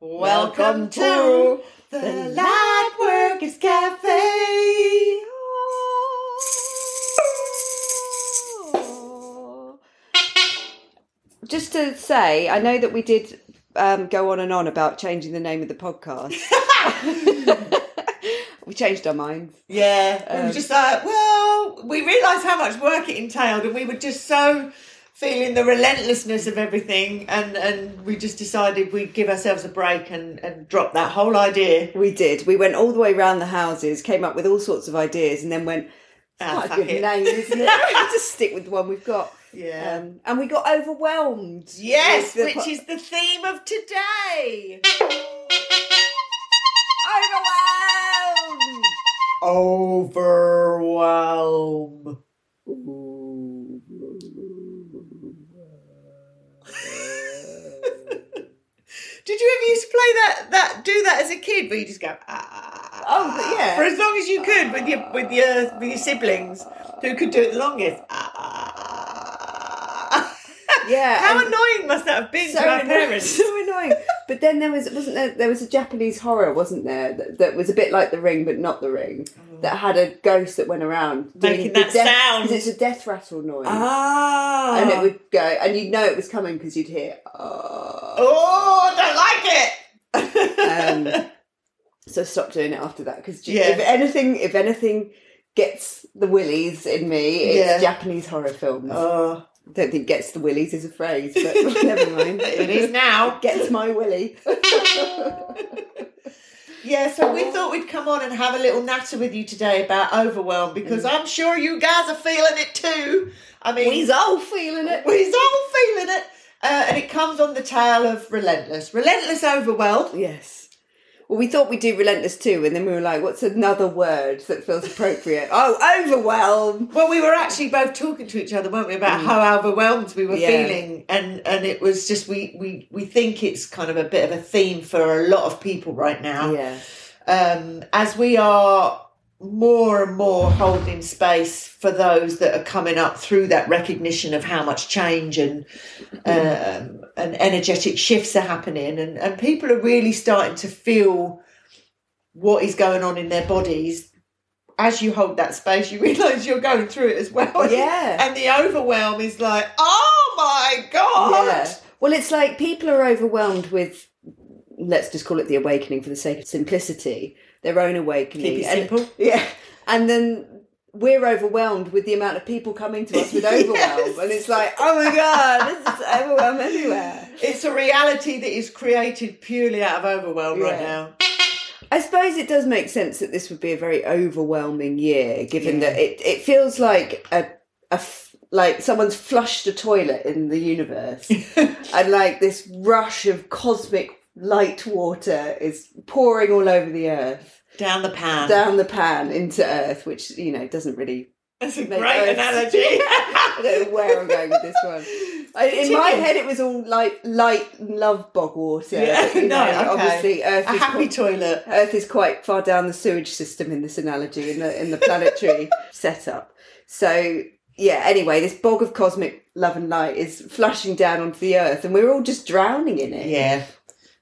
Welcome to the Lightworkers Cafe. Just to say, I know that we did um, go on and on about changing the name of the podcast. we changed our minds. Yeah, we Um, were just like, well, we realised how much work it entailed, and we were just so feeling the relentlessness of everything, and, and we just decided we'd give ourselves a break and, and drop that whole idea. We did. We went all the way around the houses, came up with all sorts of ideas, and then went, Ah, a good it. name, isn't it? Just stick with the one we've got. Yeah. Um, and we got overwhelmed. yes, which po- is the theme of today. A kid where you just go ah, ah, ah, ah Oh, yeah. for as long as you could with your with your with your siblings who could do it the longest ah. Yeah, how annoying must that have been so to our annoying, parents so annoying. But then there was wasn't there there was a Japanese horror, wasn't there, that, that was a bit like The Ring but not The Ring, oh. that had a ghost that went around Making that death, sound. 'cause it's a death rattle noise, ah and it would go, and you'd know it was coming because you'd hear. Oh. oh I don't like it Um, so stop doing it after that because Yeah. if anything, if anything gets the willies in me, it's Yeah. Japanese horror films. oh I don't think "gets the willies" is a phrase, but never mind. it is now Gets my willy. Yeah, so we thought we'd come on and have a little natter with you today about overwhelm because I'm sure you guys are feeling it too. I mean, We's all feeling it. we's all feeling it. Uh, and it comes on the tail of relentless. Relentless overwhelm. Yes. Well, we thought we'd do relentless too, and then we were like, "What's another word that feels appropriate?" oh, overwhelm. Well, we were actually both talking to each other, weren't we, about how overwhelmed we were Yeah. feeling, and and it was just we we we think it's kind of a bit of a theme for a lot of people right now. Yeah. um, as we are more and more holding space for those that are coming up through that recognition of how much change and um, and energetic shifts are happening, and, and people are really starting to feel what is going on in their bodies. As you hold that space, you realise you're going through it as well. Yeah. and the overwhelm is like, oh my god. Yeah. Well, it's like people are overwhelmed with, let's just call it the awakening for the sake of simplicity, their own awakening. Keep it And- simple. yeah. And then we're overwhelmed with the amount of people coming to us with overwhelm. Yes. And it's like, oh my God, this is overwhelm everywhere. It's a reality that is created purely out of overwhelm right now. I suppose it does make sense that this would be a very overwhelming year, given Yeah. that it, it feels like a, a f- like someone's flushed a toilet in the universe, and like this rush of cosmic light water is pouring all over the earth, Down the pan. down the pan into Earth, which you know doesn't really. That's a great Earth- analogy. I don't know where I'm going with this one. I, in my head, it was all like light love bog water. Yeah, you know, no, okay. obviously Earth a is happy quite- toilet. Earth is quite far down the sewage system in this analogy in the in the planetary setup. So yeah, anyway, this bog of cosmic love and light is flushing down onto the Earth, and we're all just drowning in it. Yeah.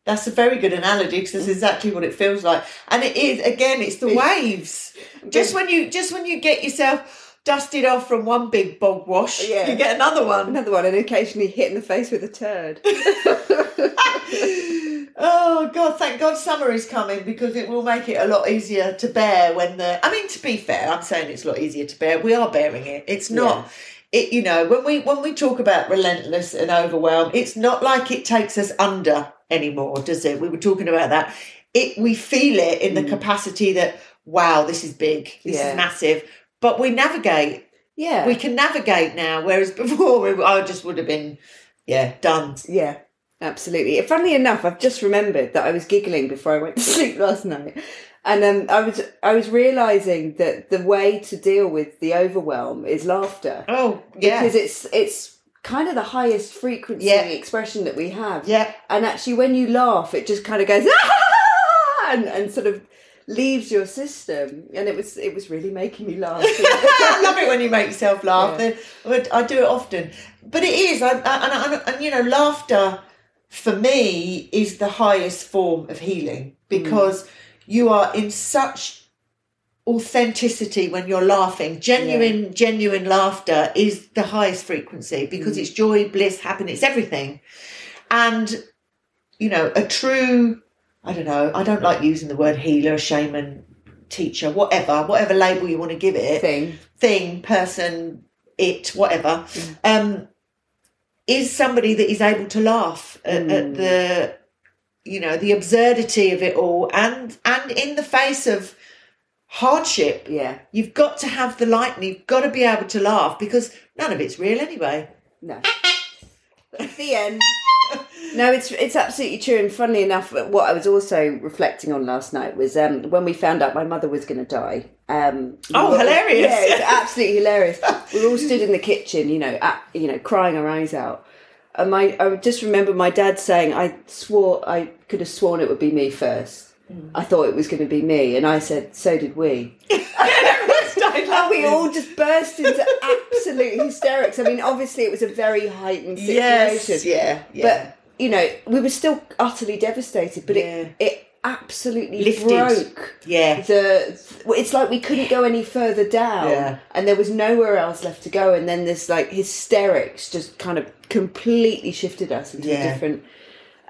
That's a very good analogy because that's mm. exactly what it feels like. And it is again, it's the waves. Just when you just when you get yourself dusted off from one big bog wash, Yeah. you get another one. Another one, and occasionally hit in the face with a turd. oh god, thank God summer is coming because it will make it a lot easier to bear when the I mean to be fair, I'm saying it's a lot easier to bear. We are bearing it. It's not it you know, when we when we talk about relentless and overwhelm, it's not like it takes us under anymore, does it? We were talking about that. It we feel it in the capacity that wow, this is big, this Yeah. is massive. But we navigate. yeah, We can navigate now, whereas before we, I just would have been yeah, done. yeah, absolutely. Funnily enough, I've just remembered that I was giggling before I went to sleep last night. And um, I was I was realizing that the way to deal with the overwhelm is laughter. Oh, yeah. because it's it's kind of the highest frequency Yeah. expression that we have. yeah. And actually, when you laugh, it just kind of goes ah! and, and sort of leaves your system, and it was it was really making me laugh. I love it when you make yourself laugh. Yeah. I do it often, but it is. I, I, and, and you know, laughter for me is the highest form of healing because you are in such authenticity when you're laughing. Genuine, genuine laughter is the highest frequency because mm. it's joy, bliss, happiness, everything. And you know, a true. I don't know. I don't like using the word healer, shaman, teacher, whatever, whatever label you want to give it thing. thing, person, it, whatever, mm. um, is somebody that is able to laugh at, at mm. the, you know, the absurdity of it all, and and in the face of hardship, Yeah. you've got to have the light, and you've got to be able to laugh because none of it's real anyway. No. the end. No, it's it's absolutely true. And funnily enough, what I was also reflecting on last night was um, when we found out my mother was going to die. Um, Oh, we were- hilarious. Yeah, it's absolutely hilarious. We all stood in the kitchen, you know, at, you know, crying our eyes out. And my, I just remember my dad saying, "I swore I could have sworn it would be me first. Hmm. I thought it was going to be me." And I said, "So did we." And we all just burst into absolute hysterics. I mean, obviously, it was a very heightened situation. yes, yeah, yeah. But you know, we were still utterly devastated. But Yeah. it it absolutely Lifted. broke yeah, the. It's like we couldn't go any further down, Yeah. and there was nowhere else left to go. And then this like hysterics just kind of completely shifted us into a different.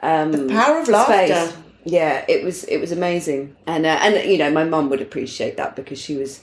Um, the power of space. Yeah, it was it was amazing, and uh, and you know my mum would appreciate that because she was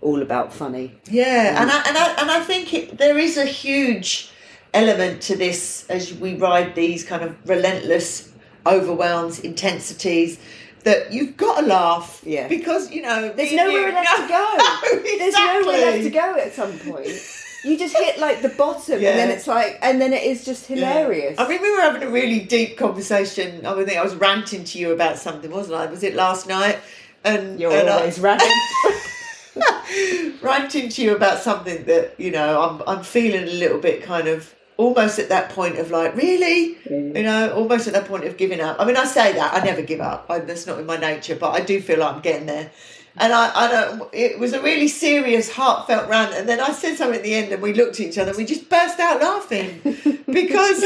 all about funny. Yeah, and I and I and I think it, there is a huge element to this as we ride these kind of relentless overwhelms, intensities. That you've got to laugh, Yeah. because you know There's nowhere you- left to go. No, There's nowhere left to go at some point. You just hit like the bottom, Yeah. and then it's like, and then it is just hilarious. I mean, we were having a really deep conversation. I think I was ranting to you about something, wasn't I? Was it last night? And You're and I- always ranting. ranting to you about something that you know I'm I'm feeling a little bit kind of almost at that point of like really mm. you know almost at that point of giving up. I mean I say that I never give up. I, that's not in my nature, but I do feel like I'm getting there. And I, I don't. It was a really serious, heartfelt rant, and then I said something at the end, and we looked at each other, and we just burst out laughing because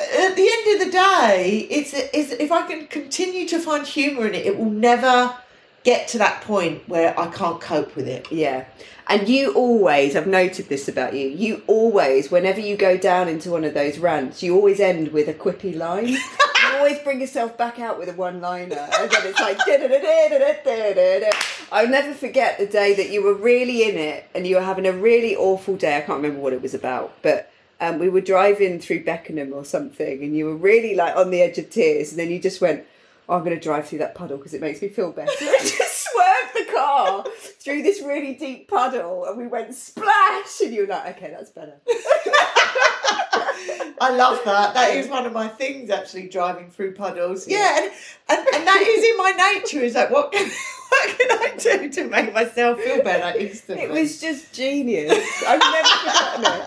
at the end of the day, it's, it's if I can continue to find humour in it, it will never get to that point where I can't cope with it. yeah, and you always, I've noted this about you. You always, whenever you go down into one of those rants, you always end with a quippy line. always bring yourself back out with a one-liner, and then it's like. I'll never forget the day that you were really in it, and you were having a really awful day. I can't remember what it was about, but. Um, we were driving through Beckenham or something, and you were really like on the edge of tears, and then you just went, oh, I'm going to drive through that puddle because it makes me feel better. Swerved the car through this really deep puddle, and we went splash, and you were like, okay, that's better. I love that. That is one of my things, actually, driving through puddles. Yeah, and, and, and that is in my nature. Is like, what can, what can I do to make myself feel better instantly? It was just genius. I've never forgotten it.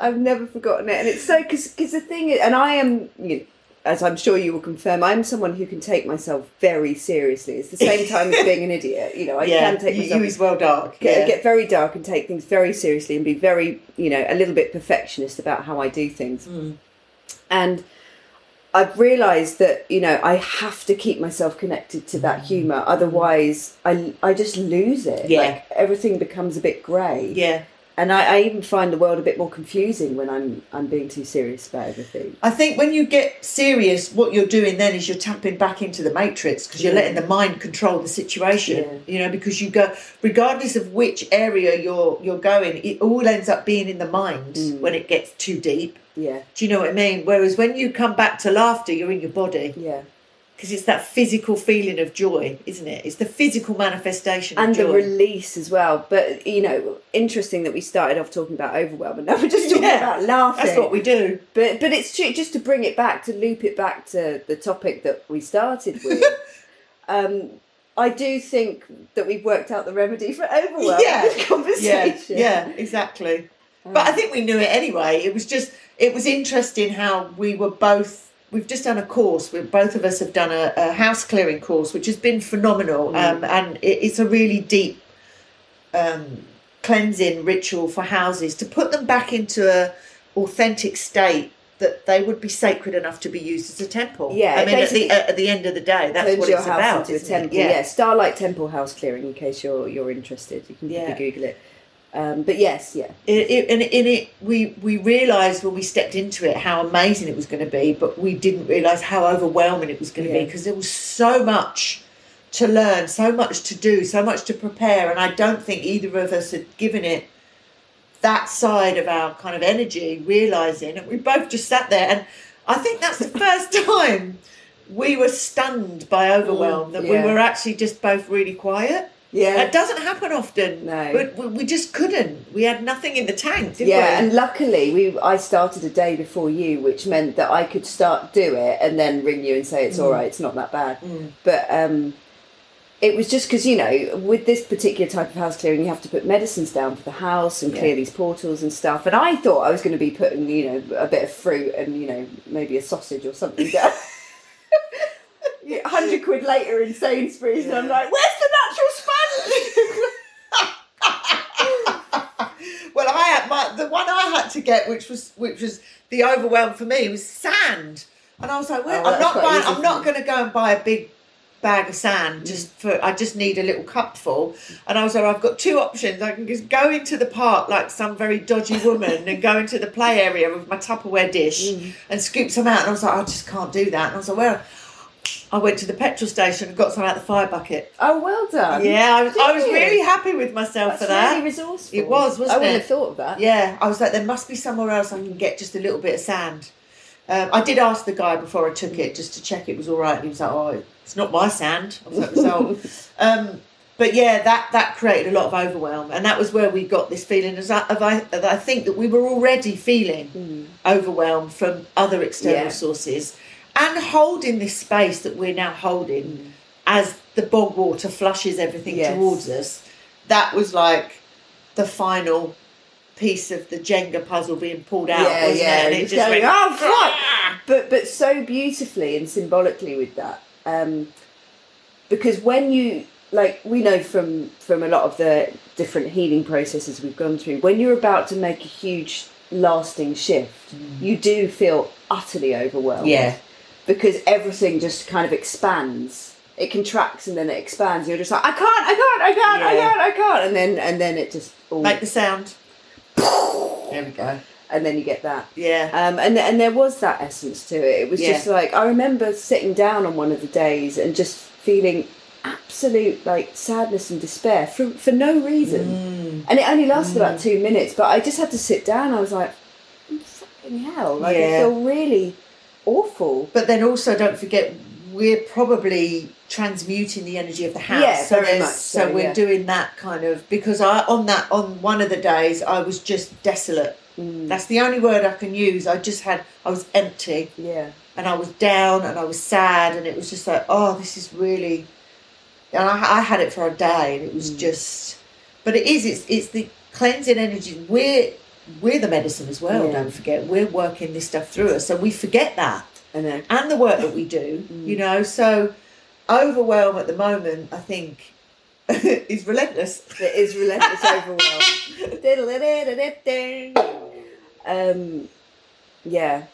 I've never forgotten it, and it's so because the thing is, and I am. You know, as I'm sure you will confirm, I'm someone who can take myself very seriously. It's the same time as being an idiot. You know, I yeah, can take you, myself you as well dark. get, yeah. get very dark and take things very seriously and be very, you know, a little bit perfectionist about how I do things. Mm. And I've realised that, you know, I have to keep myself connected to that humour. Otherwise, I, I just lose it. Yeah. Like, everything becomes a bit grey. yeah. And I, I even find the world a bit more confusing when I'm I'm being too serious about everything. I think when you get serious, what you're doing then is you're tapping back into the matrix because you're Yeah. letting the mind control the situation. Yeah. You know, because you go, regardless of which area you're you're going, it all ends up being in the mind Mm. when it gets too deep. Yeah, Do you know what I mean? Whereas when you come back to laughter, you're in your body yeah. Because it's that physical feeling of joy, isn't it? It's the physical manifestation And the release as well. But, you know, interesting that we started off talking about overwhelm and now we're just talking Yeah, about laughing. That's what we do. But but it's true. Just to bring it back to loop it back to the topic that we started with. um, I do think that we've worked out the remedy for overwhelm. Yeah. in this Yeah, conversation. yeah, exactly. But I think we knew it anyway. It was just, it was interesting how we were both we've just done a course. We both of us have done a, a house clearing course, which has been phenomenal, um, and it, it's a really deep um, cleansing ritual for houses to put them back into a authentic state that they would be sacred enough to be used as a temple. Yeah, I mean, at the, at the end of the day, that's what it's about. into isn't it? Yeah. Yeah. Starlight Temple house clearing. In case you're you're interested, you can Yeah. Google it. Um, but yes, yeah, It, it, and in it, we we realised when we stepped into it how amazing it was going to be, but we didn't realise how overwhelming it was going to be because there was so much to learn, so much to do, so much to prepare, and I don't think either of us had given it that side of our kind of energy, realising, and we both just sat there, and I think that's the first time we were stunned by overwhelm that yeah. we were actually just both really quiet. Yeah, It doesn't happen often. No. But we, we just couldn't. We had nothing in the tank, did yeah. we? And luckily, we I started a day before you, which meant that I could start do it and then ring you and say it's all right, it's not that bad. Mm. But um, it was just because you know, with this particular type of house clearing, you have to put medicines down for the house and clear Yeah. these portals and stuff. And I thought I was going to be putting, you know, a bit of fruit and you know maybe a sausage or something down. Yeah, Hundred quid later in Sainsbury's, and I'm like, "Where's the natural sponge?" well, I had my the one I had to get, which was which was the overwhelm for me, was sand, and I was like, well, Oh, I'm not buying. I'm not going to go and buy a big bag of sand just for. I just need a little cupful, and I was like, I've got two options. I can just go into the park like some very dodgy woman and go into the play area with my Tupperware dish and scoop some out, and I was like, I just can't do that, and I was like, well. I went to the petrol station and got some out of the fire bucket. oh, well done. Yeah, I was, I was really happy with myself That's for that. It was really resourceful. It was, wasn't it? I wouldn't it? have thought of that. Yeah, I was like, there must be somewhere else I can get just a little bit of sand. Um, I did ask the guy before I took it just to check it was all right, and he was like, "Oh, it's not my sand." I was like, "So," um, but yeah, that that created a lot of overwhelm, and that was where we got this feeling. As I, of I, of I think that we were already feeling overwhelmed from other external Yeah. sources, and holding this space that we're now holding as the bog water flushes everything Yes. towards us. That was like the final piece of the Jenga puzzle being pulled out, Yeah, wasn't yeah, it? And it just going, went, "Oh, fuck!" "Ah!" but but so beautifully and symbolically with that um, because when you like we know from from a lot of the different healing processes we've gone through when you're about to make a huge lasting shift you do feel utterly overwhelmed Yeah, because everything just kind of expands it contracts and then it expands you're just like i can't i can't i can't i Yeah. can't i can't and then and then it just all make the sound. There we go. and then you get that Yeah, um, and and there was that essence to it. It was Yeah. just like I remember sitting down on one of the days and just feeling absolute like sadness and despair for for no reason. Mm. And it only lasted about two minutes, but I just had to sit down. I was like, fucking hell! Like I Yeah. feel really awful. but then also don't forget we're probably transmuting the energy of the house. Yeah, so very much so, we're yeah. doing that kind of because I on that on one of the days I was just desolate. Mm. That's the only word I can use. I just had I was empty. Yeah, and I was down and I was sad and it was just like oh this is really and I, I had it for a day and it was Mm. just but it is it's it's the cleansing energy we're we're the medicine as well Yeah. don't forget we're working this stuff through us so we forget that and the work that we do Mm. you know so overwhelm at the moment I think is relentless It is relentless overwhelm. um, yeah,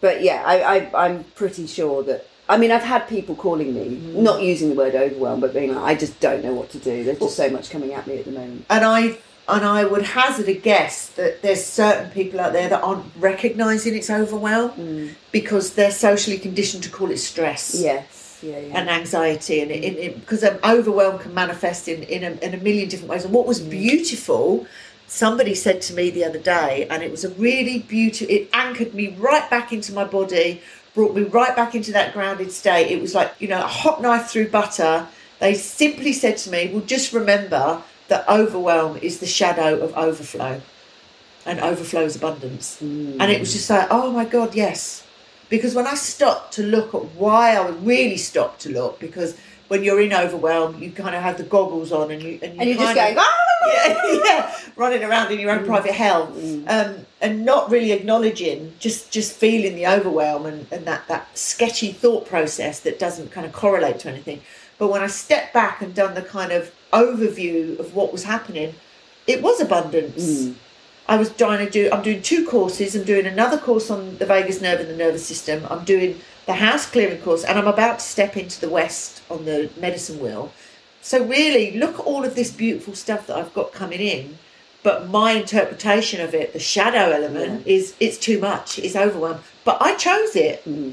but yeah, I, I I'm pretty sure that. I mean, I've had people calling me, not using the word overwhelm, but being like, I just don't know what to do. There's just so much coming at me at the moment. and I and I would hazard a guess that there's certain people out there that aren't recognizing it's overwhelm because they're socially conditioned to call it stress Yes, yeah, yeah. and anxiety, and it, because um, overwhelm can manifest in in a, in a million different ways. And what was beautiful, somebody said to me the other day, and it was a really beautiful. It anchored me right back into my body, brought me right back into that grounded state. It was like you know a hot knife through butter. They simply said to me, "Well, just remember." That overwhelm is the shadow of overflow and overflow is abundance. And it was just like oh my god yes. Because when i stopped to look at why i really stopped to look because when you're in overwhelm, you kind of have the goggles on and you and, you And you're just kind going, of- ah! yeah, yeah, running around in your own private hell, um, and not really acknowledging, just just feeling the overwhelm and, and that that sketchy thought process that doesn't kind of correlate to anything. But when I stepped back and done the kind of overview of what was happening, it was abundance. Hmm. I was trying to do. I'm doing two courses. I'm doing another course on the vagus nerve and the nervous system. I'm doing the house clearing course, and I'm about to step into the west on the medicine wheel. So really, look at all of this beautiful stuff that I've got coming in. But my interpretation of it, the shadow element, is it's too much. It's overwhelmed. But I chose it, hmm.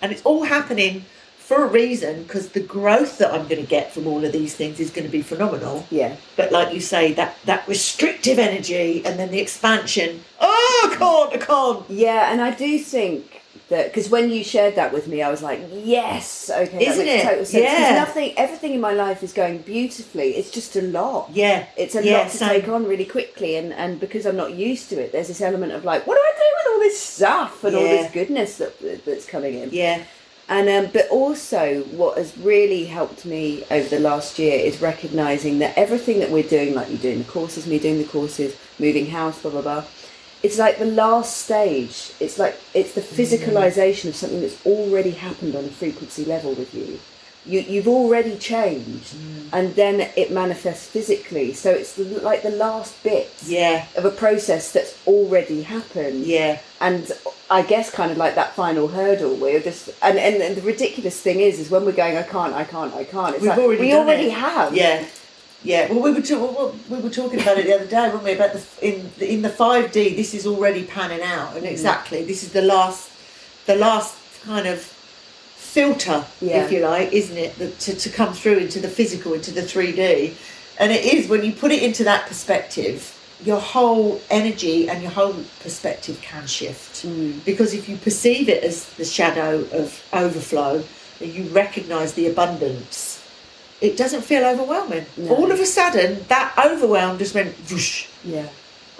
and it's all happening for a reason because the growth that I'm going to get from all of these things is going to be phenomenal Yeah. but like you say that that restrictive energy and then the expansion oh i can't i can't Yeah, and I do think that because when you shared that with me, I was like, yes, okay, Isn't it? total sense. Yeah. nothing, everything in my life is going beautifully. It's just a lot. yeah It's a yeah, lot to same. take on really quickly, and, and because I'm not used to it, there's this element of like, what do I do with all this stuff and all this goodness that that's coming in? yeah And um, but also, what has really helped me over the last year is recognizing that everything that we're doing, like you doing the courses, me doing the courses, moving house, blah blah blah, it's like the last stage. It's like it's the physicalization of something that's already happened on a frequency level with you. You you've already changed, and then it manifests physically. So it's the, like the last bit yeah. of a process that's already happened. Yeah. And I guess kind of like that final hurdle where you're just and, and and the ridiculous thing is is when we're going I can't I can't I can't it's We've like, already we already it. have. Yeah. Yeah. Well we were, ta- well, we were talking about it the other day weren't we about the in the, in the 5d this is already panning out. Mm. and exactly this is the last the last kind of filter Yeah. if you like isn't it that to, to come through into the physical into the 3d and it is when you put it into that perspective your whole energy and your whole perspective can shift Mm. because if you perceive it as the shadow of overflow you recognize the abundance it doesn't feel overwhelming No. all of a sudden that overwhelm just went whoosh yeah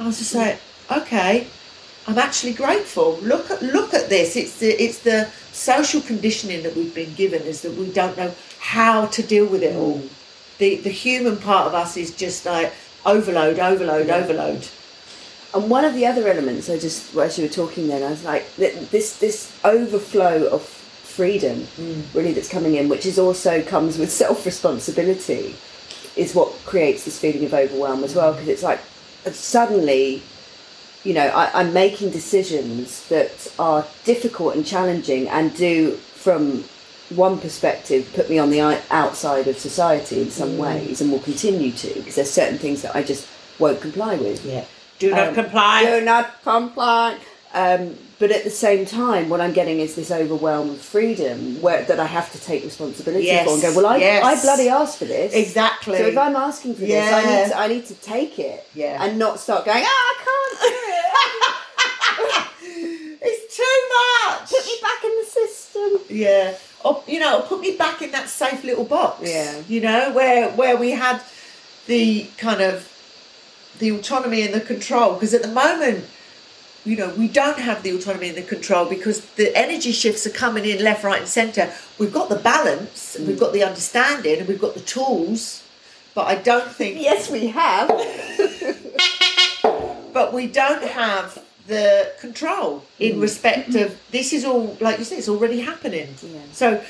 I was just like, okay, I'm actually grateful. Look at look at this. It's the it's the social conditioning that we've been given is that we don't know how to deal with it all. The the human part of us is just like overload, overload, overload. and one of the other elements I just as you were talking then I was like this this overflow of freedom mm. really that's coming in which is also comes with self responsibility is what creates this feeling of overwhelm as well mm. because it's like suddenly you know I, i'm making decisions that are difficult and challenging and do from one perspective put me on the outside of society in some ways and will continue to because there's certain things that i just won't comply with Yeah. Do not Um, comply. do not comply. Um, but at the same time, what I'm getting is this overwhelm of freedom where that I have to take responsibility Yes, for and go. Well, I, yes. I bloody asked for this. Exactly. So if I'm asking for this, I need to, I need to take it. Yeah. And not start going. Ah, I can't do it. it's too much. Put me back in the system. Yeah. Or you know, put me back in that safe little box. Yeah. You know, where where we had the kind of the autonomy and the control. Because at the moment, you know, we don't have the autonomy and the control because the energy shifts are coming in left, right, and centre. We've got the balance, and we've got the understanding, and we've got the tools. But I don't think Yes, we have. but we don't have the control in mm. respect of this is all like you said it's already happening Yeah. so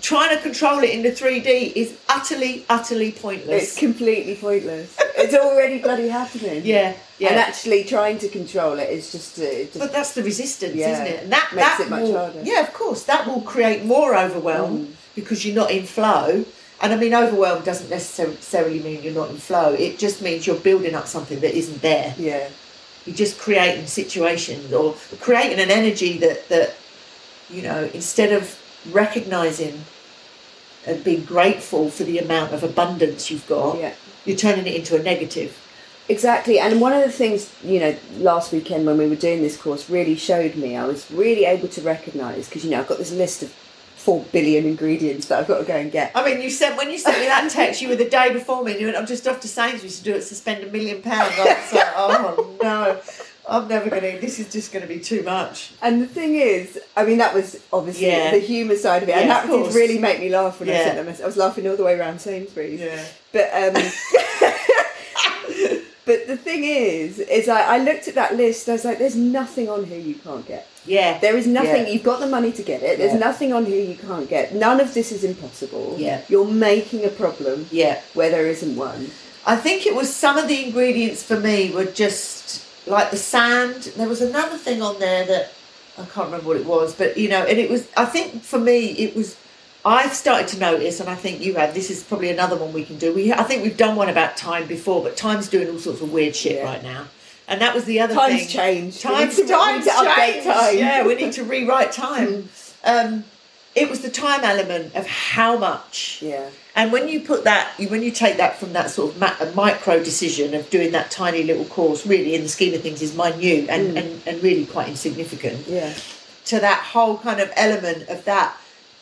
trying to control it in the 3d is utterly utterly pointless It's completely pointless. It's already bloody happening. yeah yeah And actually trying to control it is just, uh, just but that's the resistance Yeah. isn't it and that Makes that it much will, harder. yeah of course that will create more overwhelm Mm. because you're not in flow and I mean overwhelm doesn't necessarily mean you're not in flow it just means you're building up something that isn't there yeah. you're just creating situations or creating an energy that that you know instead of recognizing and being grateful for the amount of abundance you've got Yeah. you're turning it into a negative Exactly, and one of the things you know last weekend when we were doing this course really showed me I was really able to recognise because you know I've got this list of four billion ingredients that I've got to go and get. I mean, you sent when you sent me that text, you were the day before me, and you went, "I'm just off to Sainsbury's to do it to spend a million pounds." I was like, "Oh no!" I'm never gonna. This is just gonna be too much. And the thing is, I mean, that was obviously Yeah. the humour side of it, and that did really make me laugh when I Yeah. sent them. I was laughing all the way around Sainsbury's. Yeah. But um, but the thing is, is I, I looked at that list. I was like, "There's nothing on here you can't get. Yeah. There is nothing. Yeah. You've got the money to get it. There's Yeah. nothing on here you can't get. None of this is impossible. Yeah. You're making a problem Yeah. where there isn't one. I think it was some of the ingredients for me were just like the sand. There was another thing on there that I can't remember what it was, but you know, and it was. I think for me, it was. I've started to notice, and I think you have. This is probably another one we can do. We, I think we've done one about time before, but time's doing all sorts of weird shit Yeah. right now, and that was the other Times thing. changed. We Times, need to- we times to update changed. time. Yeah, we need to rewrite time. Um, it was the time element of how much Yeah. and when you put that, when you take that from that sort of ma- micro decision of doing that tiny little course, really in the scheme of things is minute and, mm. and, and really quite insignificant, Yeah. to that whole kind of element of that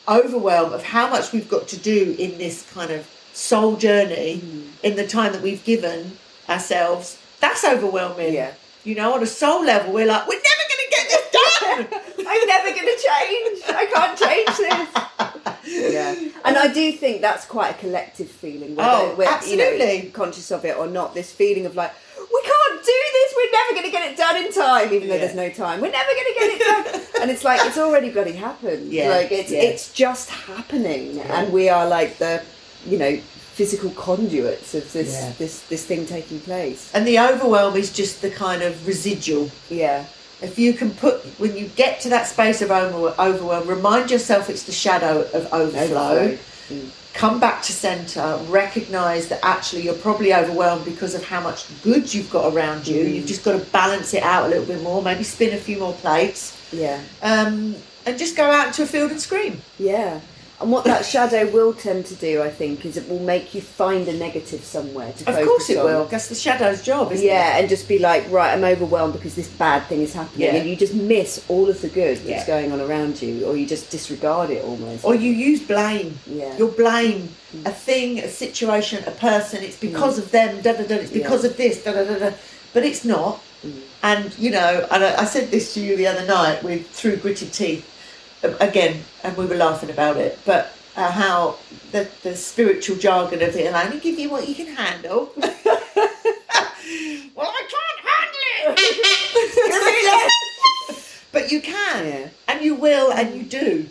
overwhelm of how much we've got to do in this kind of soul journey mm. in the time that we've given ourselves, that's overwhelming. Yeah. You know, on a soul level, we're like, we're never going to get this done. I'm never going to change. I can't change this. yeah, and I do think that's quite a collective feeling. Whether Oh, we're, You absolutely. know, conscious of it or not, this feeling of like we can't do this. We're never going to get it done in time, even though Yeah. there's no time. We're never going to get it done. and it's like it's already bloody happened. Yeah, like it's yeah. it's just happening, and we are like the you know physical conduits of this Yeah. this this thing taking place. and the overwhelm is just the kind of residual Yeah, If you can put, when you get to that space of overwhelm, remind yourself it's the shadow of overflow. Mm. Come back to centre, recognise that actually you're probably overwhelmed because of how much good you've got around you. Mm. You've just got to balance it out a little bit more, maybe spin a few more plates, yeah. um, and just go out into a field and scream. Yeah. And what that shadow will tend to do, I think, is it will make you find a negative somewhere to Of course it on. will. That's the shadow's job, isn't it? Yeah, and just be like, right, I'm overwhelmed because this bad thing is happening, Yeah. and you just miss all of the good that's Yeah. going on around you, or you just disregard it almost. Or you use blame. yeah, You'll blame a thing, a situation, a person. It's because of them. Da da da. It's because Yeah. of this. Da da da da. But it's not. Mm. And you know, and I, I said this to you the other night with through gritted teeth, again, and we were laughing about it. But uh, how the the spiritual jargon of it, and I only give you what you can handle. well, I can't handle it. but you can, Yeah. and you will, and you do.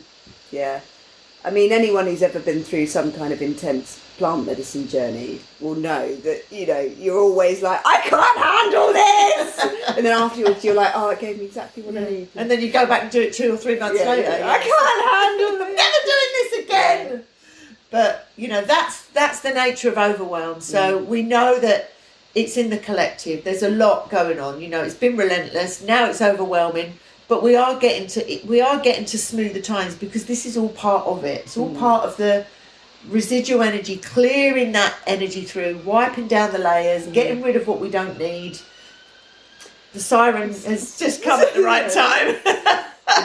yeah. I mean, anyone who's ever been through some kind of intense plant medicine journey will know that you know you're always like, I can't handle this, and then afterwards you're like, oh, it gave me exactly what I need. And then you go back and do it two or three months Yeah, later. yeah. I can't handle I'm never doing this again. But you know that's that's the nature of overwhelm. So Mm. we know that it's in the collective. There's a lot going on. You know, it's been relentless. Now it's overwhelming. But we are getting to we are getting to smoother times because this is all part of it. It's all Mm. part of the residual energy, clearing that energy through, wiping down the layers, Mm. getting rid of what we don't need. The siren has just come at the right time.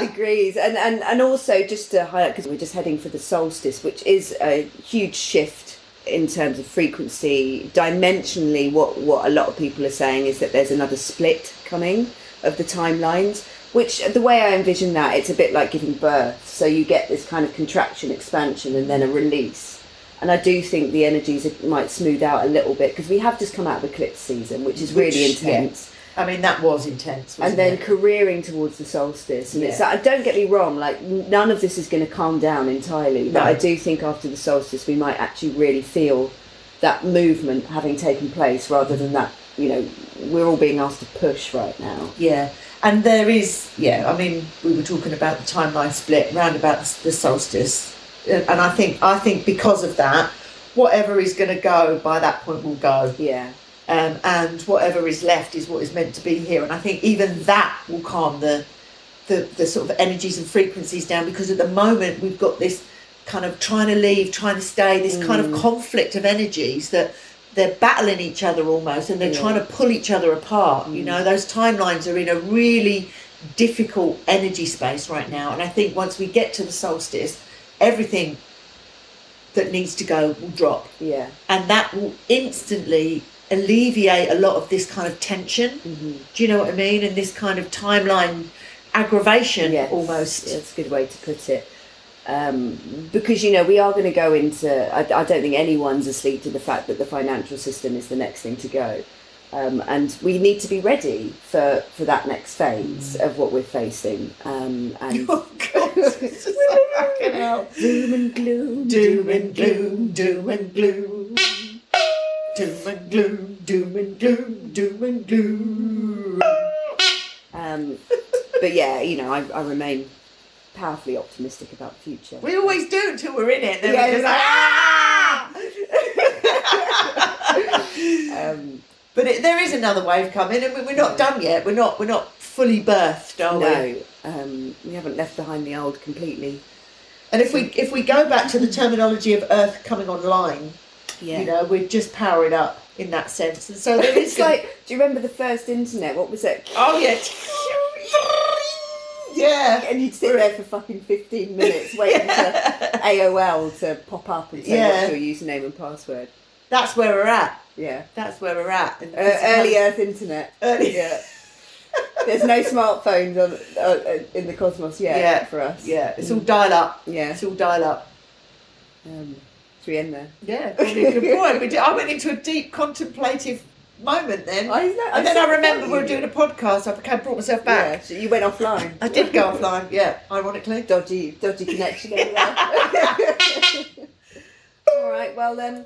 degrees and, and and also just to highlight because we're just heading for the solstice which is a huge shift in terms of frequency. Dimensionally what what a lot of people are saying is that there's another split coming of the timelines which the way i envision that it's a bit like giving birth. So you get this kind of contraction expansion and then a release. And I do think the energies might smooth out a little bit because we have just come out of the eclipse season, which is really Which, yeah, intense I mean, that was intense. and then it? careering towards the solstice. And it's Yeah. like, don't get me wrong, like none of this is going to calm down entirely, but No. I do think after the solstice we might actually really feel that movement having taken place rather than that. You know, we're all being asked to push right now. Yeah, and there is, yeah. I mean, we were talking about the timeline split round about the, the solstice, Uh, and I think I think because of that, whatever is going to go by that point will go, Yeah, um, and whatever is left is what is meant to be here. And I think even that will calm the the the sort of energies and frequencies down because at the moment we've got this kind of trying to leave, trying to stay, this kind of conflict of energies that they're battling each other almost and they're Yeah. trying to pull each other apart. You know, those timelines are in a really difficult energy space right now. And I think once we get to the solstice, everything that needs to go will drop yeah, and that will instantly alleviate a lot of this kind of tension. Do you know what I mean? And this kind of timeline aggravation Yes, almost. That's a good way to put it. Um, because you know we are going to go into. I, I don't think anyone's asleep to the fact that the financial system is the next thing to go, um, and we need to be ready for for that next phase of what we're facing. Um, and Oh God! It's just fucking hell. doom and gloom, Doom and gloom, doom and gloom. Doom and gloom, doom and gloom, doom and gloom. Um, but yeah, you know, I, I remain powerfully optimistic about the future. We always do until we're in it. Then Yeah, we're just like, ah! Um, But it, there is another wave coming, and we- we're not done yet. We're not. We're not fully birthed, are we? no, um, we haven't left behind the old completely. And if we if we go back to the terminology of Earth coming online, Yeah. you know, we're just powering up in that sense. And so there is it's like, do you remember the first internet? What was it? oh yeah, yeah, And you'd sit there for fucking 15 minutes waiting for AOL to pop up and say Yeah. what's your username and password. that's where we're at. Yeah. That's where we're at. Uh, early Earth internet. Early- Yeah. There's no smartphones on, uh, in the cosmos yet Yeah. for us. Yeah, it's all dial up. Yeah. It's all dial up. Um, should we end there? Yeah, probably a good point. We did, I went into a deep contemplative moment then. I know, and then I remember we were doing a podcast. I became, brought myself back. Yeah, so you went offline. I did go offline, yeah, ironically. dodgy, dodgy connection. All right. Well, then,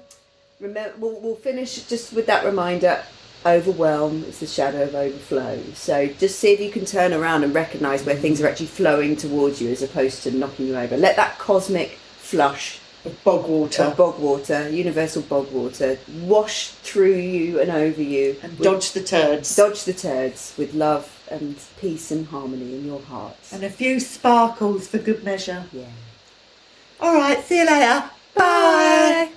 remember we'll, we'll finish just with that reminder. Overwhelm is the shadow of overflow. So just see if you can turn around and recognise where things are actually flowing towards you as opposed to knocking you over. Let that cosmic flush Bog water. of bog water, universal bog water, wash through you and over you and with- dodge the turds. dodge the turds with love and peace and harmony in your heart. and a few sparkles for good measure. yeah. All right, see you later. Bye.